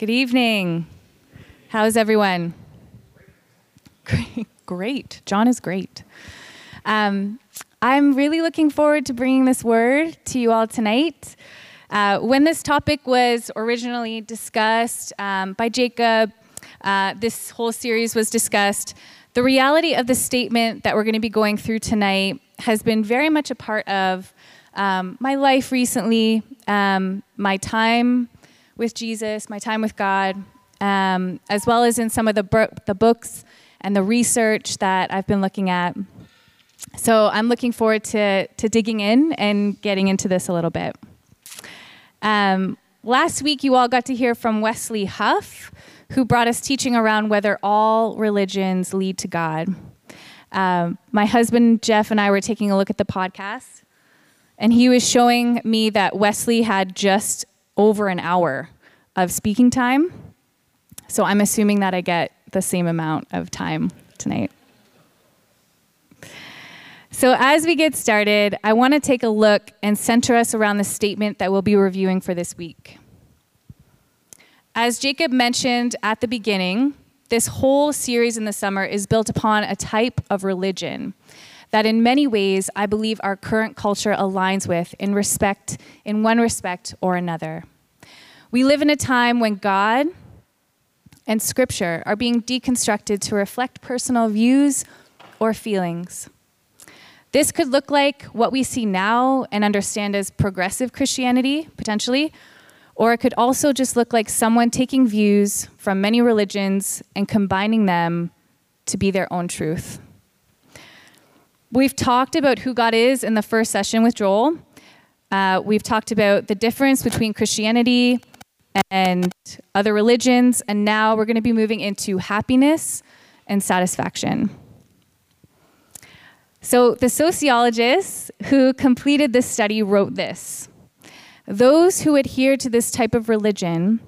Good evening. How's everyone? Great. great. John is great. Um, I'm really looking forward to bringing this word to you all tonight. Uh, when this topic was originally discussed um, by Jacob, uh, this whole series was discussed. The reality of the statement that we're going to be going through tonight has been very much a part of um, my life recently, um, my time with Jesus, my time with God, um, as well as in some of the, the books and the research that I've been looking at. So I'm looking forward to, to digging in and getting into this a little bit. Um, last week, you all got to hear from Wesley Huff, who brought us teaching around whether all religions lead to God. Um, my husband Jeff and I were taking a look at the podcast, and he was showing me that Wesley had just over an hour of speaking time. So I'm assuming that I get the same amount of time tonight. So, as we get started, I want to take a look and center us around the statement that we'll be reviewing for this week. As Jacob mentioned at the beginning, this whole series in the summer is built upon a type of religion that in many ways I believe our current culture aligns with in respect in one respect or another. We live in a time when God and scripture are being deconstructed to reflect personal views or feelings. This could look like what we see now and understand as progressive Christianity, potentially, or it could also just look like someone taking views from many religions and combining them to be their own truth. We've talked about who God is in the first session with Joel. Uh, we've talked about the difference between Christianity and other religions, and now we're going to be moving into happiness and satisfaction. So, the sociologists who completed this study wrote this Those who adhere to this type of religion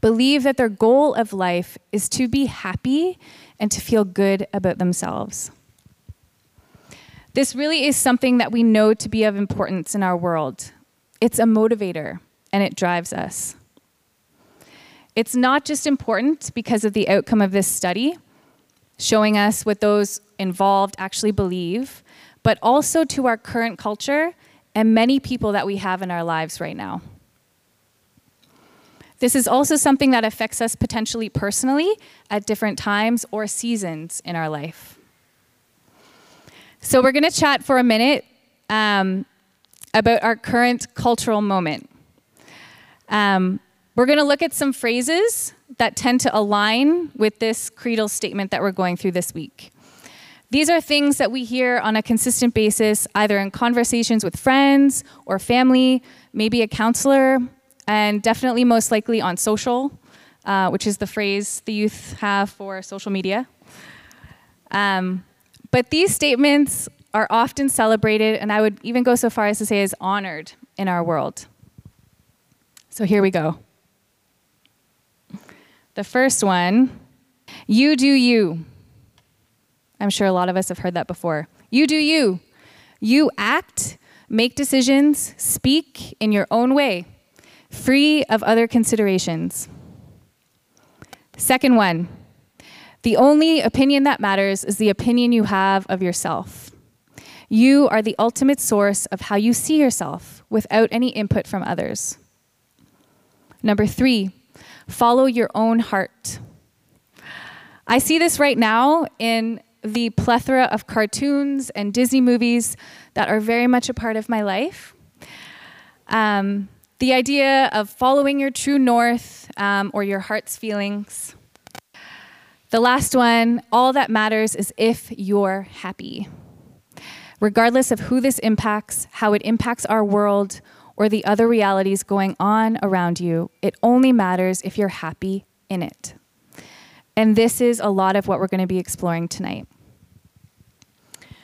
believe that their goal of life is to be happy and to feel good about themselves. This really is something that we know to be of importance in our world. It's a motivator and it drives us. It's not just important because of the outcome of this study, showing us what those involved actually believe, but also to our current culture and many people that we have in our lives right now. This is also something that affects us potentially personally at different times or seasons in our life. So, we're going to chat for a minute um, about our current cultural moment. Um, we're going to look at some phrases that tend to align with this creedal statement that we're going through this week. These are things that we hear on a consistent basis, either in conversations with friends or family, maybe a counselor, and definitely most likely on social, uh, which is the phrase the youth have for social media. Um, but these statements are often celebrated, and I would even go so far as to say is honored in our world. So here we go. The first one, you do you. I'm sure a lot of us have heard that before. You do you. You act, make decisions, speak in your own way, free of other considerations. Second one, the only opinion that matters is the opinion you have of yourself. You are the ultimate source of how you see yourself without any input from others. Number three, Follow your own heart. I see this right now in the plethora of cartoons and Disney movies that are very much a part of my life. Um, the idea of following your true north um, or your heart's feelings. The last one, all that matters is if you're happy. Regardless of who this impacts, how it impacts our world, or the other realities going on around you. It only matters if you're happy in it. And this is a lot of what we're going to be exploring tonight.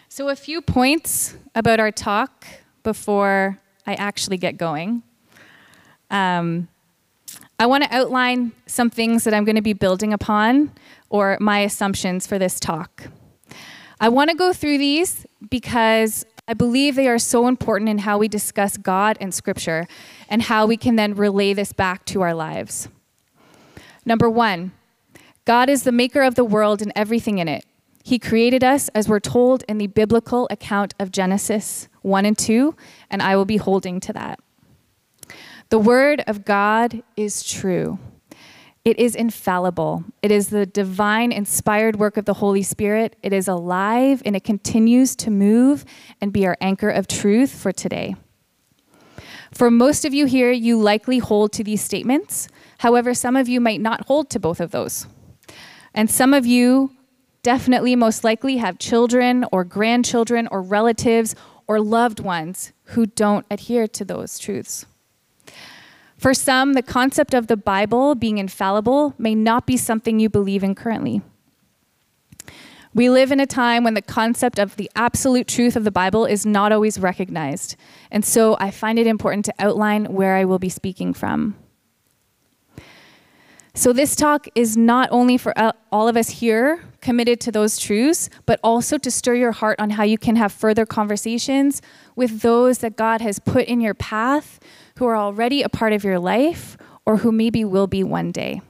So, a few points about our talk before I actually get going. Um, I want to outline some things that I'm going to be building upon or my assumptions for this talk. I want to go through these because I believe they are so important in how we discuss God and Scripture and how we can then relay this back to our lives. Number one, God is the maker of the world and everything in it. He created us as we're told in the biblical account of Genesis 1 and 2, and I will be holding to that. The word of God is true. It is infallible. It is the divine, inspired work of the Holy Spirit. It is alive and it continues to move and be our anchor of truth for today. For most of you here, you likely hold to these statements. However, some of you might not hold to both of those. And some of you definitely, most likely, have children or grandchildren or relatives or loved ones who don't adhere to those truths. For some, the concept of the Bible being infallible may not be something you believe in currently. We live in a time when the concept of the absolute truth of the Bible is not always recognized. And so I find it important to outline where I will be speaking from. So, this talk is not only for uh, all of us here committed to those truths, but also to stir your heart on how you can have further conversations with those that God has put in your path who are already a part of your life or who maybe will be one day.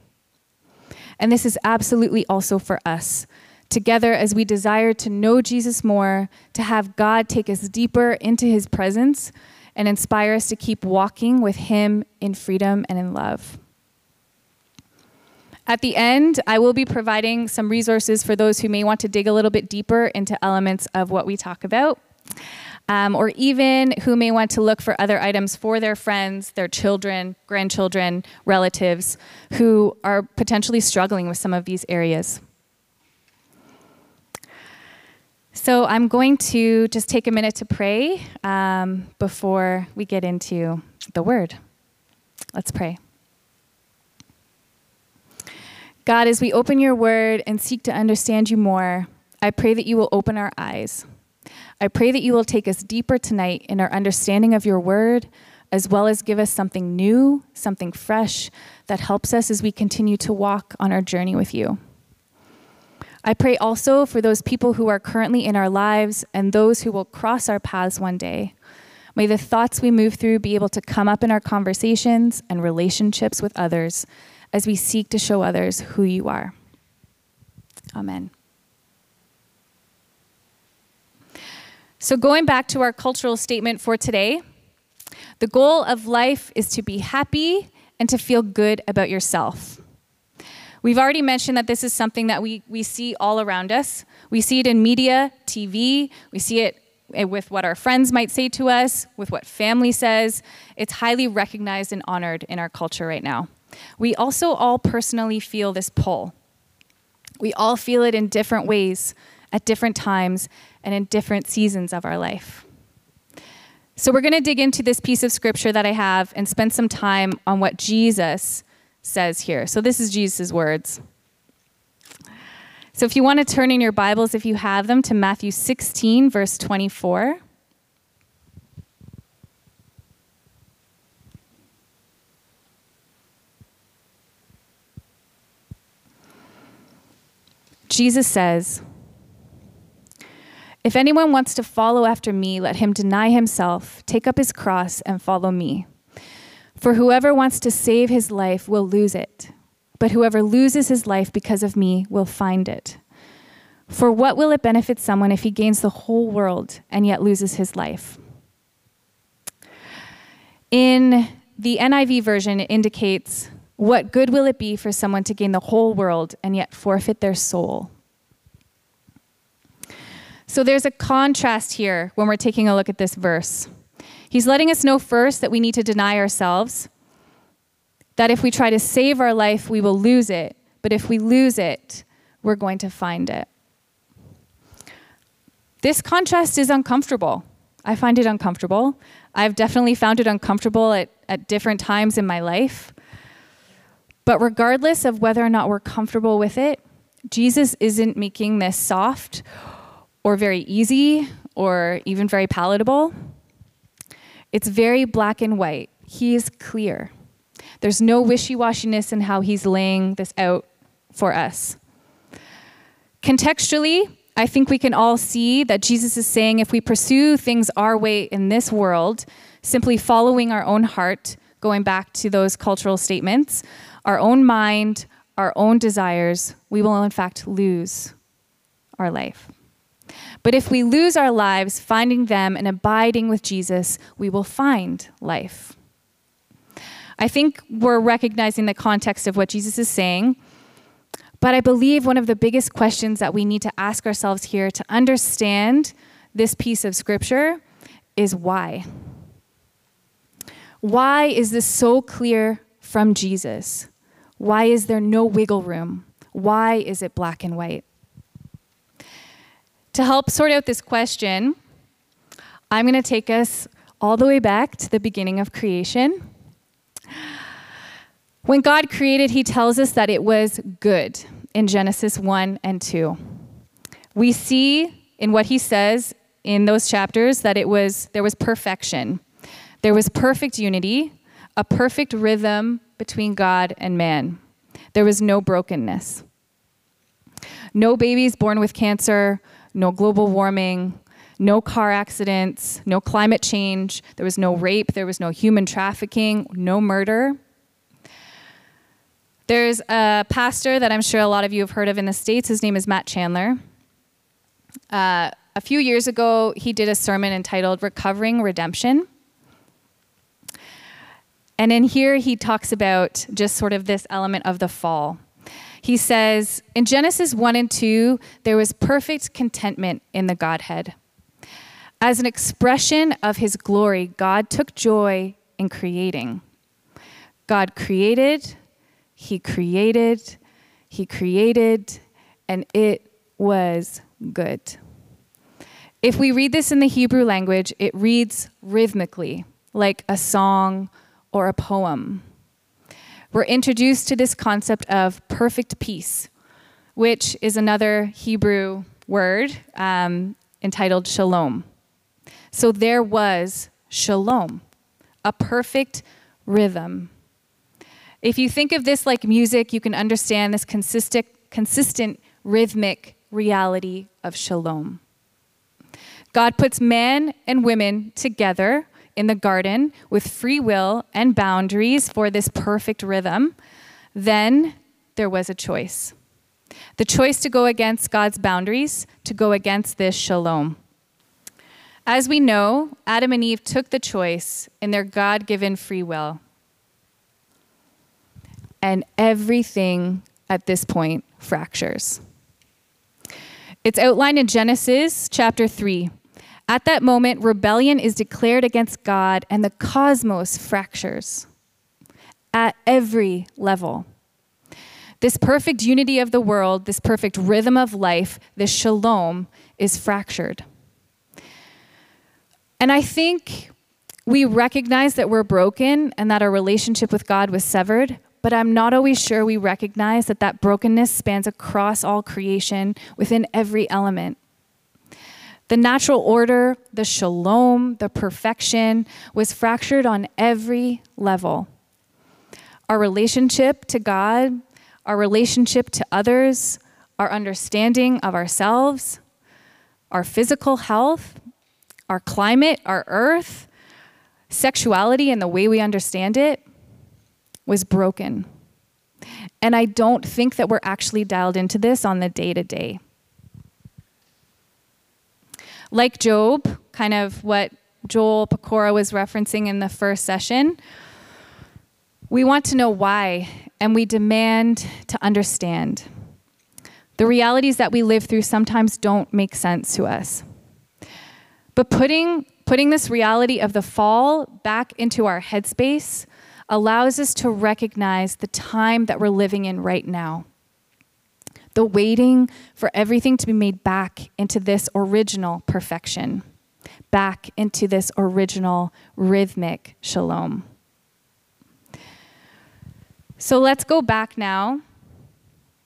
And this is absolutely also for us. Together, as we desire to know Jesus more, to have God take us deeper into his presence, and inspire us to keep walking with him in freedom and in love. At the end, I will be providing some resources for those who may want to dig a little bit deeper into elements of what we talk about um, or even who may want to look for other items for their friends, their children, grandchildren, relatives who are potentially struggling with some of these areas. So I'm going to just take a minute to pray um, before we get into the word. Let's pray. God, as we open your word and seek to understand you more, I pray that you will open our eyes. I pray that you will take us deeper tonight in our understanding of your word, as well as give us something new, something fresh that helps us as we continue to walk on our journey with you. I pray also for those people who are currently in our lives and those who will cross our paths one day. May the thoughts we move through be able to come up in our conversations and relationships with others as we seek to show others who you are. Amen. So, going back to our cultural statement for today, the goal of life is to be happy and to feel good about yourself. We've already mentioned that this is something that we, we see all around us. We see it in media, TV, we see it eh, with what our friends might say to us, with what family says. It's highly recognized and honored in our culture right now. We also all personally feel this pull. We all feel it in different ways at different times and in different seasons of our life. So, we're going to dig into this piece of scripture that I have and spend some time on what Jesus says here. So, this is Jesus' words. So, if you want to turn in your Bibles, if you have them, to Matthew 16, verse 24. Jesus says, if anyone wants to follow after me, let him deny himself, take up his cross, and follow me. For whoever wants to save his life will lose it, but whoever loses his life because of me will find it. For what will it benefit someone if he gains the whole world and yet loses his life? In the NIV version, it indicates, What good will it be for someone to gain the whole world and yet forfeit their soul? So there's a contrast here when we're taking a look at this verse. He's letting us know first that we need to deny ourselves, that if we try to save our life, we will lose it, but if we lose it, we're going to find it. This contrast is uncomfortable. I find it uncomfortable. I've definitely found it uncomfortable at, at different times in my life. But regardless of whether or not we're comfortable with it, Jesus isn't making this soft or very easy or even very palatable. It's very black and white. He is clear. There's no wishy washiness in how he's laying this out for us. Contextually, I think we can all see that Jesus is saying if we pursue things our way in this world, simply following our own heart, going back to those cultural statements, our own mind, our own desires, we will in fact lose our life. But if we lose our lives finding them and abiding with Jesus, we will find life. I think we're recognizing the context of what Jesus is saying. But I believe one of the biggest questions that we need to ask ourselves here to understand this piece of scripture is why? Why is this so clear from Jesus? Why is there no wiggle room? Why is it black and white? To help sort out this question, I'm going to take us all the way back to the beginning of creation. When God created, he tells us that it was good in Genesis 1 and 2. We see in what he says in those chapters that it was there was perfection. There was perfect unity, a perfect rhythm between God and man. There was no brokenness. No babies born with cancer, no global warming, no car accidents, no climate change, there was no rape, there was no human trafficking, no murder. There's a pastor that I'm sure a lot of you have heard of in the States. His name is Matt Chandler. Uh, a few years ago, he did a sermon entitled Recovering Redemption. And in here, he talks about just sort of this element of the fall. He says, in Genesis 1 and 2, there was perfect contentment in the Godhead. As an expression of his glory, God took joy in creating. God created, he created, he created, and it was good. If we read this in the Hebrew language, it reads rhythmically, like a song or a poem. We're introduced to this concept of perfect peace, which is another Hebrew word um, entitled shalom. So there was shalom, a perfect rhythm. If you think of this like music, you can understand this consistent, consistent rhythmic reality of shalom. God puts men and women together in the garden with free will and boundaries for this perfect rhythm. Then there was a choice the choice to go against God's boundaries, to go against this shalom. As we know, Adam and Eve took the choice in their God given free will. And everything at this point fractures. It's outlined in Genesis chapter 3. At that moment, rebellion is declared against God and the cosmos fractures at every level. This perfect unity of the world, this perfect rhythm of life, this shalom is fractured. And I think we recognize that we're broken and that our relationship with God was severed, but I'm not always sure we recognize that that brokenness spans across all creation within every element. The natural order, the shalom, the perfection was fractured on every level. Our relationship to God, our relationship to others, our understanding of ourselves, our physical health, our climate, our earth, sexuality and the way we understand it was broken. And I don't think that we're actually dialed into this on the day to day. Like Job, kind of what Joel Pecora was referencing in the first session, we want to know why, and we demand to understand. The realities that we live through sometimes don't make sense to us. But putting, putting this reality of the fall back into our headspace allows us to recognize the time that we're living in right now the waiting for everything to be made back into this original perfection, back into this original rhythmic shalom. So let's go back now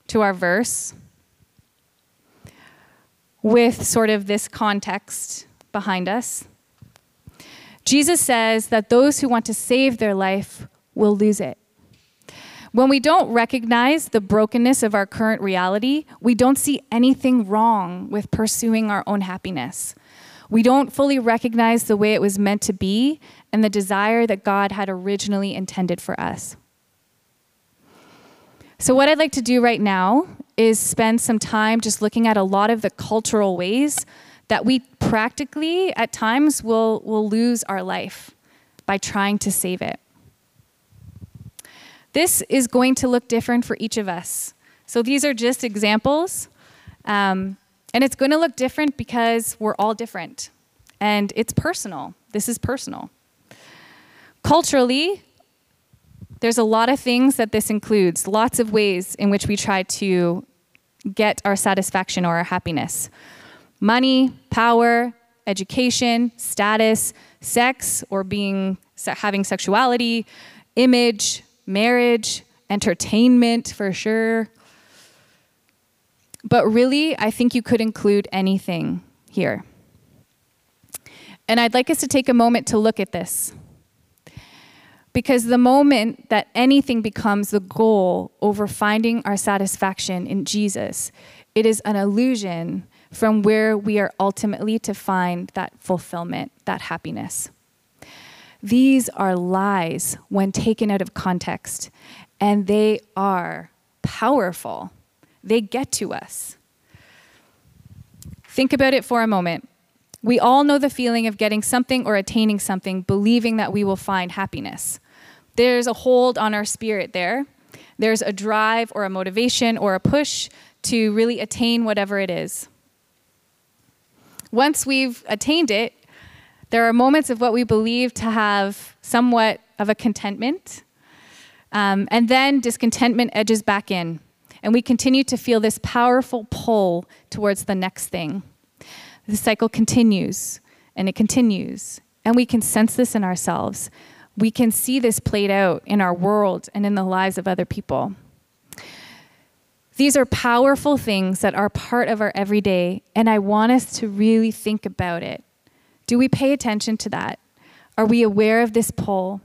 to our verse with sort of this context behind us. Jesus says that those who want to save their life will lose it. When we don't recognize the brokenness of our current reality, we don't see anything wrong with pursuing our own happiness. We don't fully recognize the way it was meant to be and the desire that God had originally intended for us. So, what I'd like to do right now is spend some time just looking at a lot of the cultural ways that we practically, at times, will, will lose our life by trying to save it. This is going to look different for each of us. So, these are just examples. Um, and it's going to look different because we're all different. And it's personal. This is personal. Culturally, there's a lot of things that this includes, lots of ways in which we try to get our satisfaction or our happiness money, power, education, status, sex or being having sexuality, image, marriage, entertainment for sure. But really, I think you could include anything here. And I'd like us to take a moment to look at this. Because the moment that anything becomes the goal over finding our satisfaction in Jesus, it is an illusion from where we are ultimately to find that fulfillment, that happiness. These are lies when taken out of context, and they are powerful. They get to us. Think about it for a moment. We all know the feeling of getting something or attaining something, believing that we will find happiness. There's a hold on our spirit there. There's a drive or a motivation or a push to really attain whatever it is. Once we've attained it, there are moments of what we believe to have somewhat of a contentment. Um, and then discontentment edges back in. And we continue to feel this powerful pull towards the next thing. The cycle continues and it continues. And we can sense this in ourselves we can see this played out in our world and in the lives of other people. These are powerful things that are part of our everyday, and I want us to really think about it. Do we pay attention to that? Are we aware of this pull?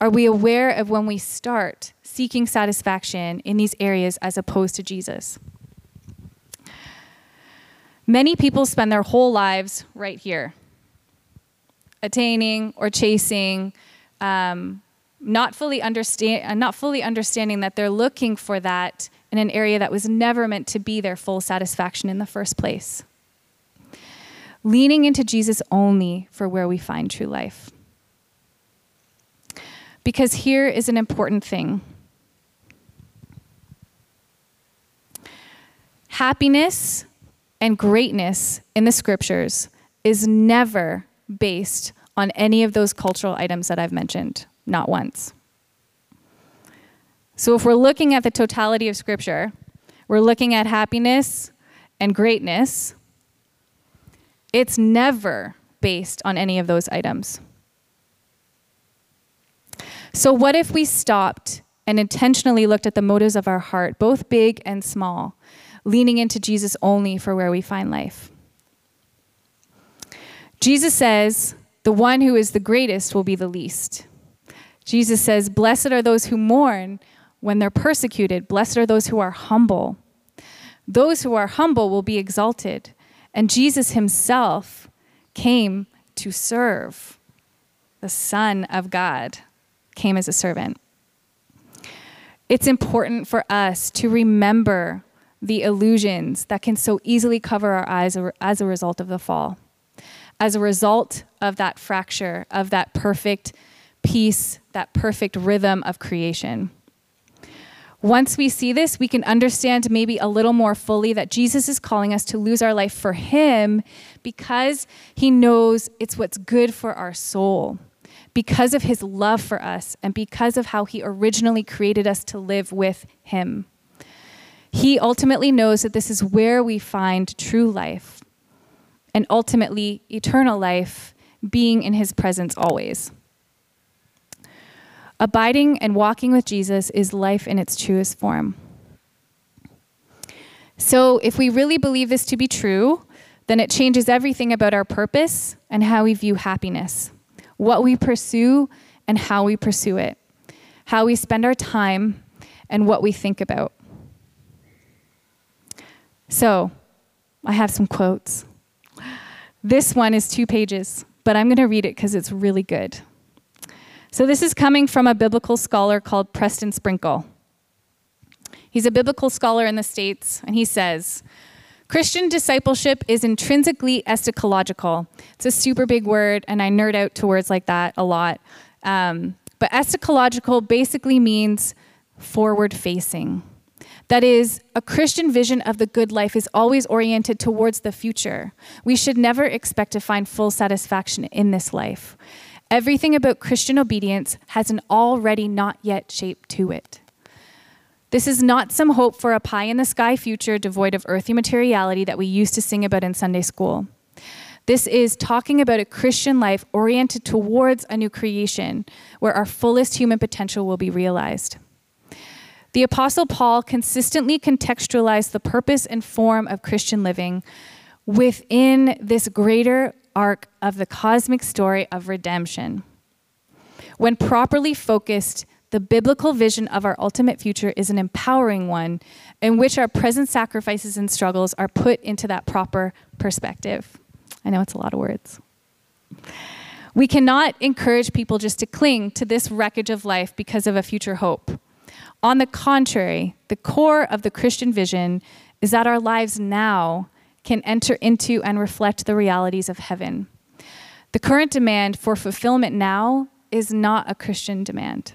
Are we aware of when we start seeking satisfaction in these areas as opposed to Jesus? Many people spend their whole lives right here, attaining or chasing um, not fully understand, uh, not fully understanding that they're looking for that in an area that was never meant to be their full satisfaction in the first place. Leaning into Jesus only for where we find true life. Because here is an important thing. Happiness and greatness in the scriptures is never based on any of those cultural items that I've mentioned, not once. So if we're looking at the totality of Scripture, we're looking at happiness and greatness, it's never based on any of those items. So, what if we stopped and intentionally looked at the motives of our heart, both big and small, leaning into Jesus only for where we find life? Jesus says, the one who is the greatest will be the least. Jesus says, Blessed are those who mourn when they're persecuted. Blessed are those who are humble. Those who are humble will be exalted. And Jesus himself came to serve. The Son of God came as a servant. It's important for us to remember the illusions that can so easily cover our eyes as a result of the fall as a result of that fracture, of that perfect peace, that perfect rhythm of creation. Once we see this, we can understand maybe a little more fully that Jesus is calling us to lose our life for Him because He knows it's what's good for our soul, because of His love for us, and because of how He originally created us to live with Him. He ultimately knows that this is where we find true life, and ultimately eternal life, being in his presence always. Abiding and walking with Jesus is life in its truest form. So, if we really believe this to be true, then it changes everything about our purpose and how we view happiness, what we pursue and how we pursue it, how we spend our time, and what we think about. So, I have some quotes. This one is two pages, but I'm going to read it because it's really good. So, this is coming from a biblical scholar called Preston Sprinkle. He's a biblical scholar in the States, and he says, Christian discipleship is intrinsically eschatological. It's a super big word, and I nerd out to words like that a lot. Um, but eschatological basically means forward facing. That is, a Christian vision of the good life is always oriented towards the future. We should never expect to find full satisfaction in this life. Everything about Christian obedience has an already not yet shape to it. This is not some hope for a pie in the sky future devoid of earthly materiality that we used to sing about in Sunday school. This is talking about a Christian life oriented towards a new creation where our fullest human potential will be realized. The Apostle Paul consistently contextualized the purpose and form of Christian living within this greater arc of the cosmic story of redemption. When properly focused, the biblical vision of our ultimate future is an empowering one in which our present sacrifices and struggles are put into that proper perspective. I know it's a lot of words. We cannot encourage people just to cling to this wreckage of life because of a future hope. On the contrary, the core of the Christian vision is that our lives now can enter into and reflect the realities of heaven. The current demand for fulfillment now is not a Christian demand.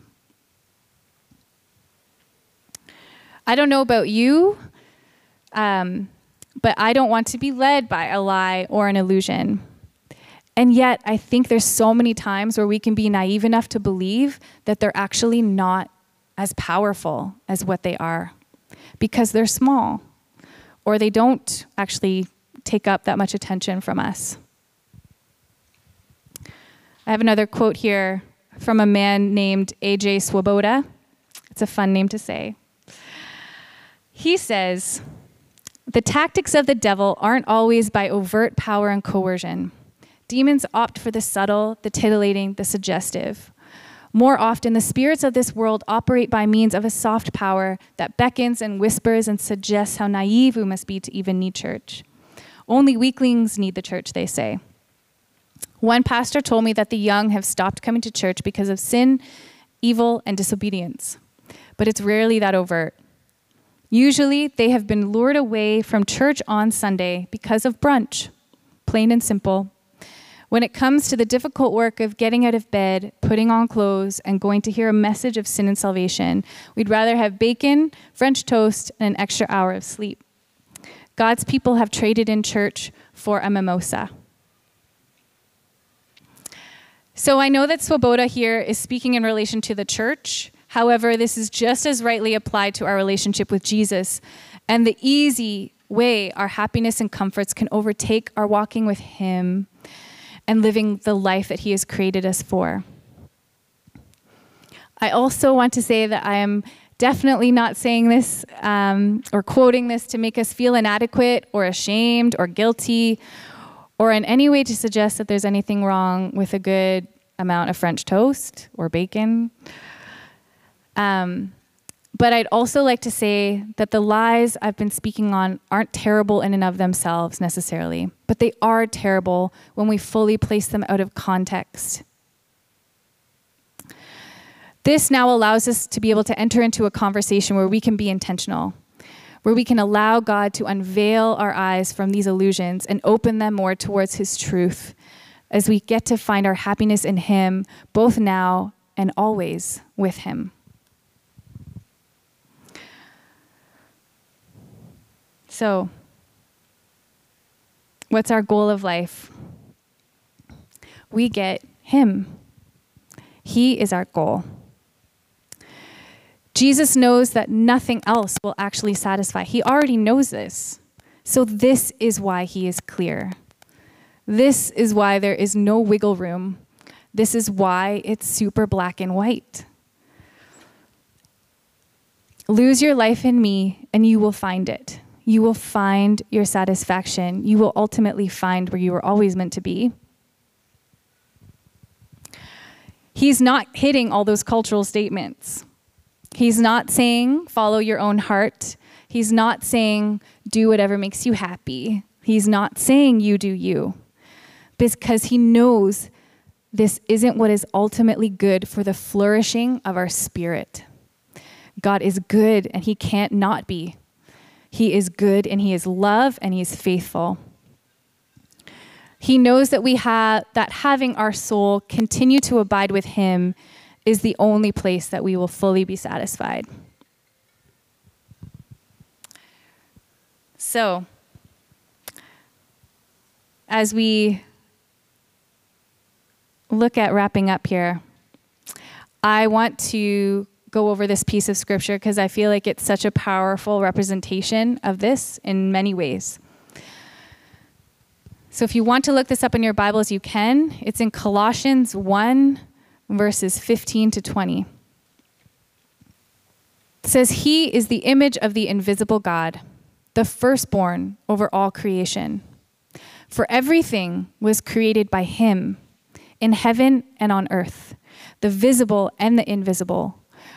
I don't know about you, um, but I don't want to be led by a lie or an illusion. And yet, I think there's so many times where we can be naive enough to believe that they're actually not as powerful as what they are because they're small or they don't actually take up that much attention from us. I have another quote here from a man named A.J. Swoboda. It's a fun name to say. He says, The tactics of the devil aren't always by overt power and coercion. Demons opt for the subtle, the titillating, the suggestive. More often, the spirits of this world operate by means of a soft power that beckons and whispers and suggests how naive we must be to even need church. Only weaklings need the church, they say. One pastor told me that the young have stopped coming to church because of sin, evil, and disobedience. But it's rarely that overt. Usually, they have been lured away from church on Sunday because of brunch, plain and simple, when it comes to the difficult work of getting out of bed, putting on clothes, and going to hear a message of sin and salvation, we'd rather have bacon, French toast, and an extra hour of sleep. God's people have traded in church for a mimosa. So I know that Swoboda here is speaking in relation to the church. However, this is just as rightly applied to our relationship with Jesus and the easy way our happiness and comforts can overtake our walking with Him and living the life that He has created us for. I also want to say that I am definitely not saying this um, or quoting this to make us feel inadequate or ashamed or guilty or in any way to suggest that there's anything wrong with a good amount of French toast or bacon. Um, but I'd also like to say that the lies I've been speaking on aren't terrible in and of themselves necessarily, but they are terrible when we fully place them out of context. This now allows us to be able to enter into a conversation where we can be intentional, where we can allow God to unveil our eyes from these illusions and open them more towards His truth as we get to find our happiness in Him, both now and always with Him. So, what's our goal of life? We get Him. He is our goal. Jesus knows that nothing else will actually satisfy. He already knows this. So, this is why He is clear. This is why there is no wiggle room. This is why it's super black and white. Lose your life in me, and you will find it you will find your satisfaction. You will ultimately find where you were always meant to be. He's not hitting all those cultural statements. He's not saying, follow your own heart. He's not saying, do whatever makes you happy. He's not saying, you do you. Because he knows this isn't what is ultimately good for the flourishing of our spirit. God is good and he can't not be. He is good and he is love and he is faithful. He knows that we have that having our soul continue to abide with him is the only place that we will fully be satisfied. So, as we look at wrapping up here, I want to go over this piece of scripture because I feel like it's such a powerful representation of this in many ways. So if you want to look this up in your Bibles, you can. It's in Colossians 1, verses 15 to 20. It says, He is the image of the invisible God, the firstborn over all creation. For everything was created by Him in heaven and on earth, the visible and the invisible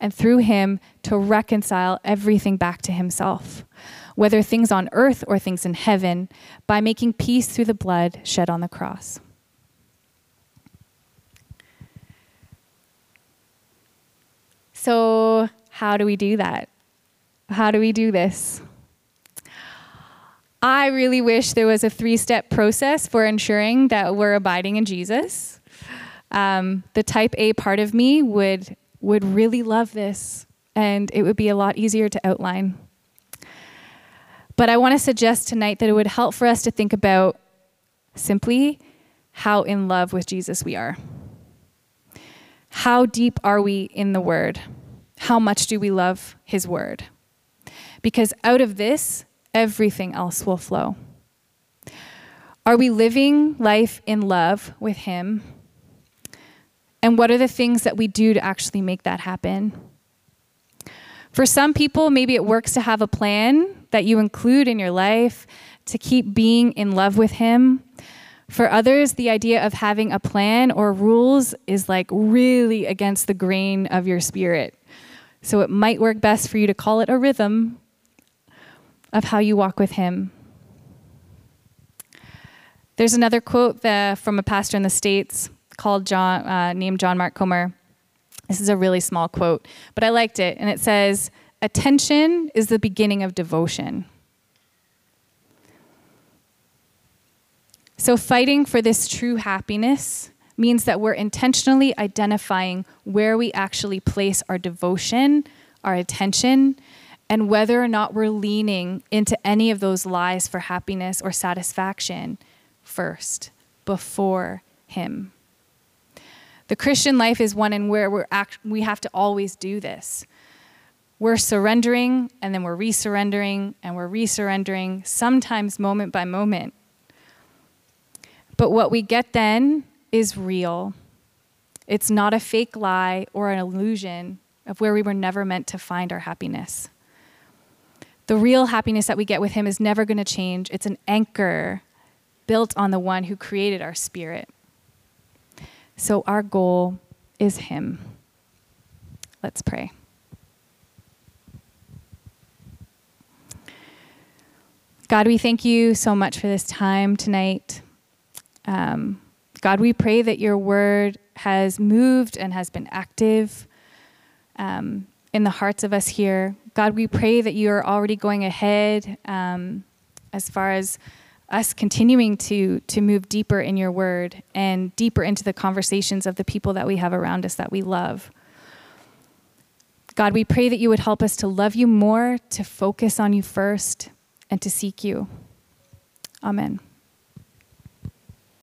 and through him to reconcile everything back to himself, whether things on earth or things in heaven, by making peace through the blood shed on the cross. So, how do we do that? How do we do this? I really wish there was a three step process for ensuring that we're abiding in Jesus. Um, the type A part of me would would really love this, and it would be a lot easier to outline. But I want to suggest tonight that it would help for us to think about simply how in love with Jesus we are. How deep are we in the Word? How much do we love His Word? Because out of this, everything else will flow. Are we living life in love with Him? And what are the things that we do to actually make that happen? For some people, maybe it works to have a plan that you include in your life to keep being in love with Him. For others, the idea of having a plan or rules is like really against the grain of your spirit. So it might work best for you to call it a rhythm of how you walk with Him. There's another quote that, from a pastor in the States called John, uh, named John Mark Comer. This is a really small quote, but I liked it. And it says, Attention is the beginning of devotion. So, fighting for this true happiness means that we're intentionally identifying where we actually place our devotion, our attention, and whether or not we're leaning into any of those lies for happiness or satisfaction first, before Him. The Christian life is one in where we're act- we have to always do this. We're surrendering and then we're resurrendering and we're resurrendering, sometimes moment by moment. But what we get then is real. It's not a fake lie or an illusion of where we were never meant to find our happiness. The real happiness that we get with Him is never going to change. It's an anchor built on the one who created our spirit. So our goal is Him. Let's pray. God, we thank you so much for this time tonight. Um, God, we pray that your word has moved and has been active um, in the hearts of us here. God, we pray that you are already going ahead um, as far as us continuing to to move deeper in your word and deeper into the conversations of the people that we have around us that we love. God, we pray that you would help us to love you more, to focus on you first, and to seek you. Amen.